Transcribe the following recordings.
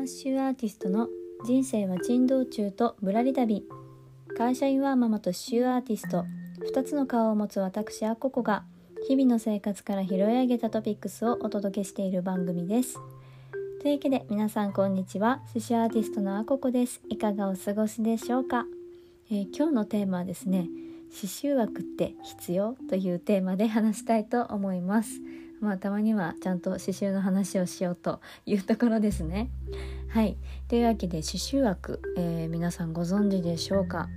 マスシュアーティストの人生は珍道中とぶらり旅。会社員ワーママとシューアーティスト。2つの顔を持つ私アココが。日々の生活から拾い上げたトピックスをお届けしている番組です。というわけで皆さんこんにちは。寿司アーティストのアココです。いかがお過ごしでしょうか、えー、今日のテーマはですね刺繍枠って必要？というテーマで話したいと思います。まあたまにはちゃんと刺繍の話をしようというところですね。はい。というわけで刺繍枠、えー、皆さんご存知でしょうか、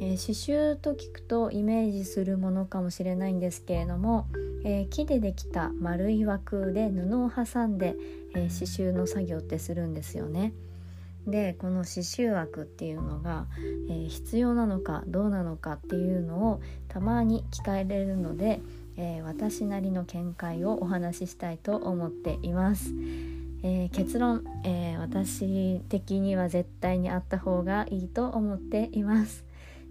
えー、刺繍と聞くとイメージするものかもしれないんですけれども、えー、木でできた丸い枠で布を挟んで、え刺繍の作業ってするんですよね。でこの刺繍枠っていうのが、えー、必要なのかどうなのかっていうのをたまに聞かれるので、えー、私なりの見解をお話ししたいと思っています。えー、結論、え私的には絶対にあった方がいいと思っています。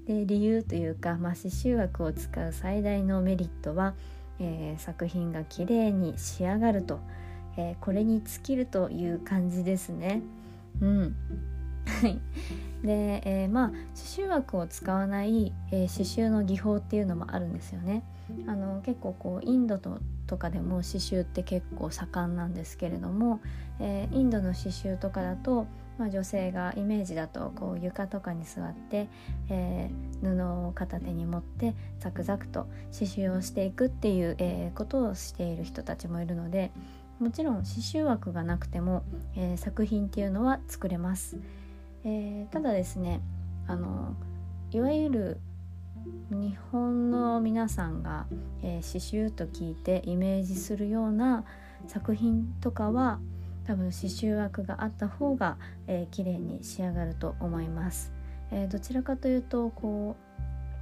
で理由というか、まあ、刺繍枠を使う最大のメリットは、え作品が綺麗に仕上がると、えこれに尽きるという感じですね。うんはいで、えー、まあ刺繍枠を使わない、えー、刺繍の技法っていうのもあるんですよね。あの結構こうインドととかでも刺繍って結構盛んなんですけれども、えー、インドの刺繍とかだと、まあ、女性がイメージだとこう床とかに座って、えー、布を片手に持ってザクザクと刺繍をしていくっていう、えー、ことをしている人たちもいるので、もちろん刺繍枠がなくても、えー、作品っていうのは作れます、えー、ただですねあのいわゆる日本の皆さんが、えー、刺繍と聞いてイメージするような作品とかは多分刺繍枠があった方が、えー、綺麗に仕上がると思います、えー、どちらかというとこう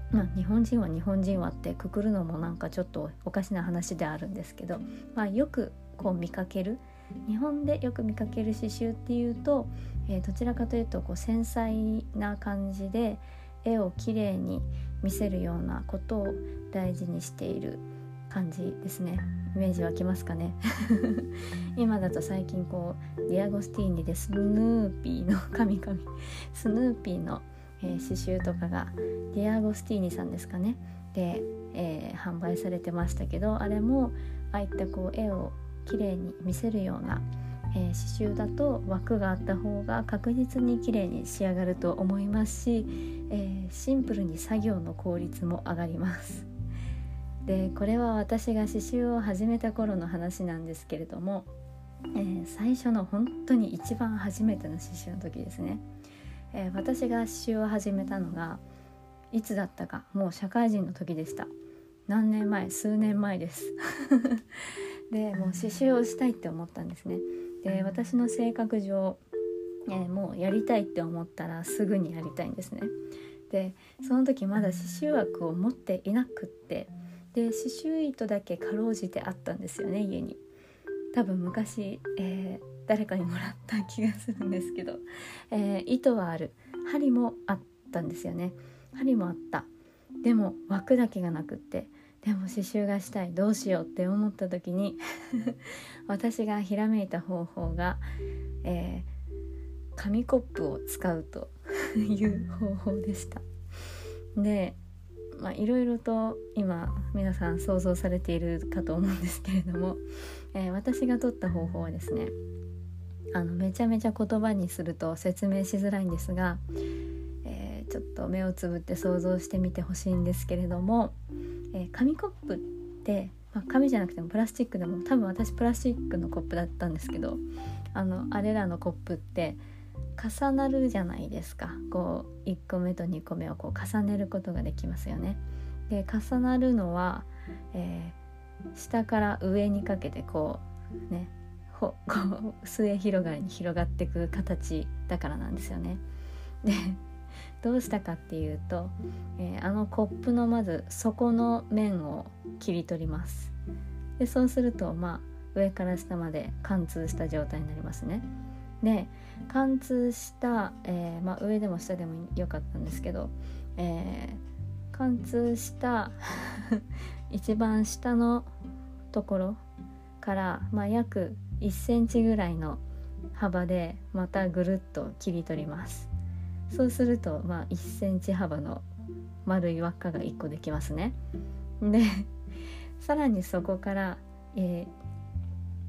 まあ、日本人は日本人はってくくるのもなんかちょっとおかしな話であるんですけど、まあ、よくこう見かける日本でよく見かける刺繍っていうと、えー、どちらかというとこう繊細な感じで絵をきれいに見せるようなことを大事にしている感じですね。イメージ湧きますかね？今だと最近こうディアゴスティーニでスヌーピーの神々。スヌーピーの、えー、刺繍とかがディアゴスティーニさんですかね？で、えー、販売されてましたけどあれもああいったこう絵を綺麗に見せるような、えー、刺繍だと枠があった方が確実に綺麗に仕上がると思いますし、えー、シンプルに作業の効率も上がります。でこれは私が刺繍を始めた頃の話なんですけれども、えー、最初の本当に一番初めての刺繍の時ですね、えー、私が刺繍を始めたのがいつだったかもう社会人の時でした。何年前数年前です。でもう刺繍をしたいって思ったんですね。で私の性格上、えー、もうやりたいって思ったらすぐにやりたいんですね。でその時まだ刺繍枠を持っていなくってで刺繍糸だけかろうじてあったんですよね家に。多分昔、えー、誰かにもらった気がするんですけど、えー、糸はある。針もあったんですよね。針もあった。でも枠だけがなくってでも刺繍がしたいどうしようって思った時に私がひらめいた方法が、えー、紙コップを使うという方法でした。でまあいろいろと今皆さん想像されているかと思うんですけれども、えー、私が取った方法はですねあのめちゃめちゃ言葉にすると説明しづらいんですが、えー、ちょっと目をつぶって想像してみてほしいんですけれども、えー、紙コップって、まあ、紙じゃなくてもプラスチックでも多分私プラスチックのコップだったんですけどあのあれらのコップって重なるじゃないですかこう1個目と2個目をこう重ねることができますよね。で重なるのは、えー、下から上にかけてこうねほこう 末広がりに広がっていく形だからなんですよね。でどうしたかっていうと、えー、あのコップのまず底の面を切り取ります。でそうするとまあ上から下まで貫通した状態になりますね。で貫通した、えー、まあ、上でも下でもよかったんですけど、えー、貫通した 一番下のところから、まあ、約1センチぐらいの、幅でまたぐるっと切り取ります。そうするとまあ1センチ幅の丸い輪っかが1個できますね。で さらにそこから、え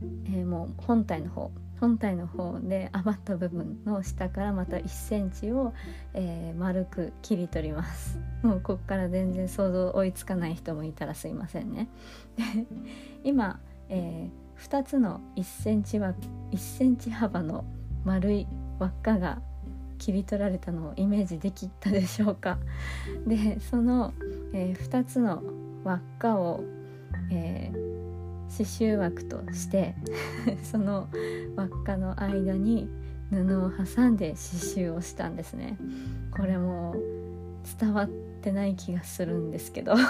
ーえー、もう本体の方本体の方で余った部分の下からまた1センチを、えー、丸く切り取ります。もうここから全然想像追いつかない人もいたらすいませんね。今、えー、2つの1センチは1センチ幅の丸い輪っかが切り取られたのをイメージできたでしょうか。でその、えー、2つの輪っかを、えー、刺繍枠として その輪っかの間に布を挟んで刺繍をしたんですね。これも伝わってない気がするんですけど。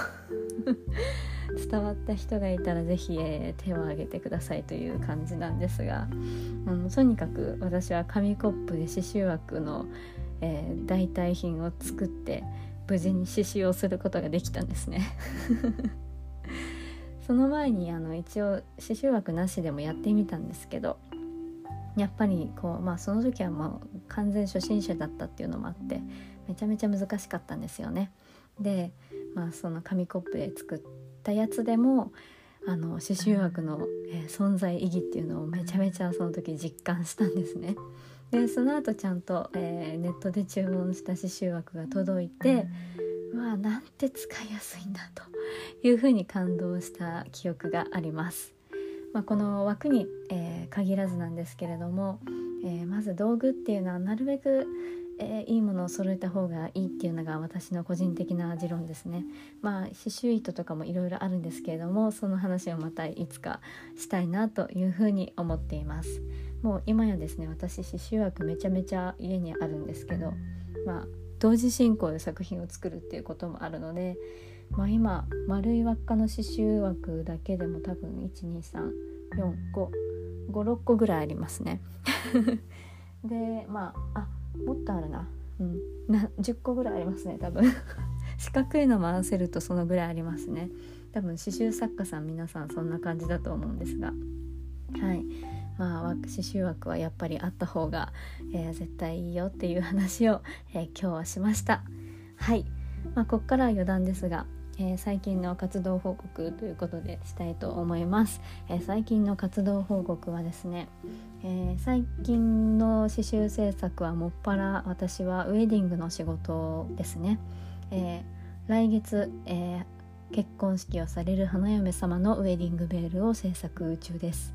伝わった人がいたら是非、えー、手を挙げてくださいという感じなんですが。あのとにかく私は紙コップで刺繍枠の、えー、代替品を作って無事に刺繍をすることができたんですね。その前にあの一応刺繍枠なしでもやってみたんですけどやっぱりこうまあその時はもう完全初心者だったっていうのもあってめちゃめちゃ難しかったんですよね。でまあその紙コップで作ったやつでもあの刺繍枠の、えー、存在意義っていうのをめちゃめちゃその時実感したんですね。でその後ちゃんと、えー、ネットで注文した刺繍枠が届いてうわなんて使いやすいんだというふうに感動した記憶があります。まあ、この枠に、えー、限らずなんですけれども、えー、まず道具っていうのはなるべく、えー、いいものを揃えた方がいいっていうのが私の個人的な持論ですね。まあ刺繍糸とかもいろいろあるんですけれどもその話をまたいつかしたいなというふうに思っています。もう今やですね私刺繍枠めちゃめちゃ家にあるんですけどまあ同時進行で作品を作るっていうこともあるので、まあ、今丸い輪っかの刺繍枠だけでも多分1234556個ぐらいありますね。でまああもっとあるな,、うん、な10個ぐらいありますね多分。四角いのも合わせるとそのぐらいありますね。多分刺繍作家さん皆さんそんな感じだと思うんですが。はい。まあ、刺繍枠はやっぱりあった方が、えー、絶対いいよっていう話を、えー、今日はしました。はい、まあ、ここからは余談ですが、えー、最近の活動報告ということでしたいと思います、え最近の活動報告はですね、え最近の刺繍制作はもっぱら私はウェディングの仕事ですね、え来月、え結婚式をされる花嫁様のウェディングベールを制作中です。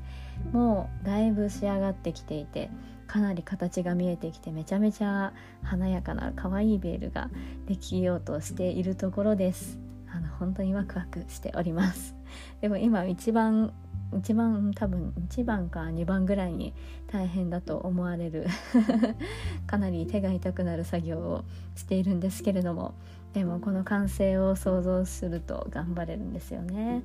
もうだいぶ仕上がってきていてかなり形が見えてきてめちゃめちゃ華やかな可愛いベールができようとしているところです。あの本当にワクワクしております。でも今一番一番多分1番か2番ぐらいに大変だと思われる。かなり手が痛くなる作業をしているんですけれども。でもこの完成を想像すると頑張れるんですよね。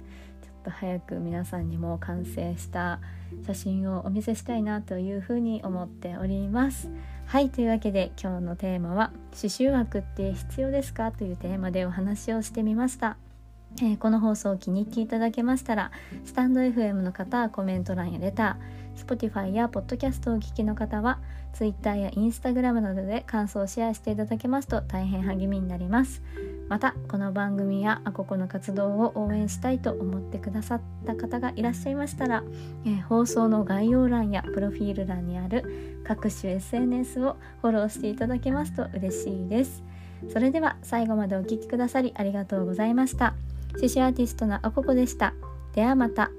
と早く皆さんにも完成した写真をお見せしたいなというふうに思っておりますはいというわけで今日のテーマは「刺繍枠って必要ですか?」というテーマでお話をしてみましたえー、この放送を気に入っていただけましたらスタンド FM の方はコメント欄やレター Spotify や Podcast をお聞きの方は Twitter や Instagram などで感想をシェアしていただけますと大変励みになりますまたこの番組やアココの活動を応援したいと思ってくださった方がいらっしゃいましたら、えー、放送の概要欄やプロフィール欄にある各種 SNS をフォローしていただけますと嬉しいですそれでは最後までお聴きくださりありがとうございました。獅子アーティストのアココでした。ではまた。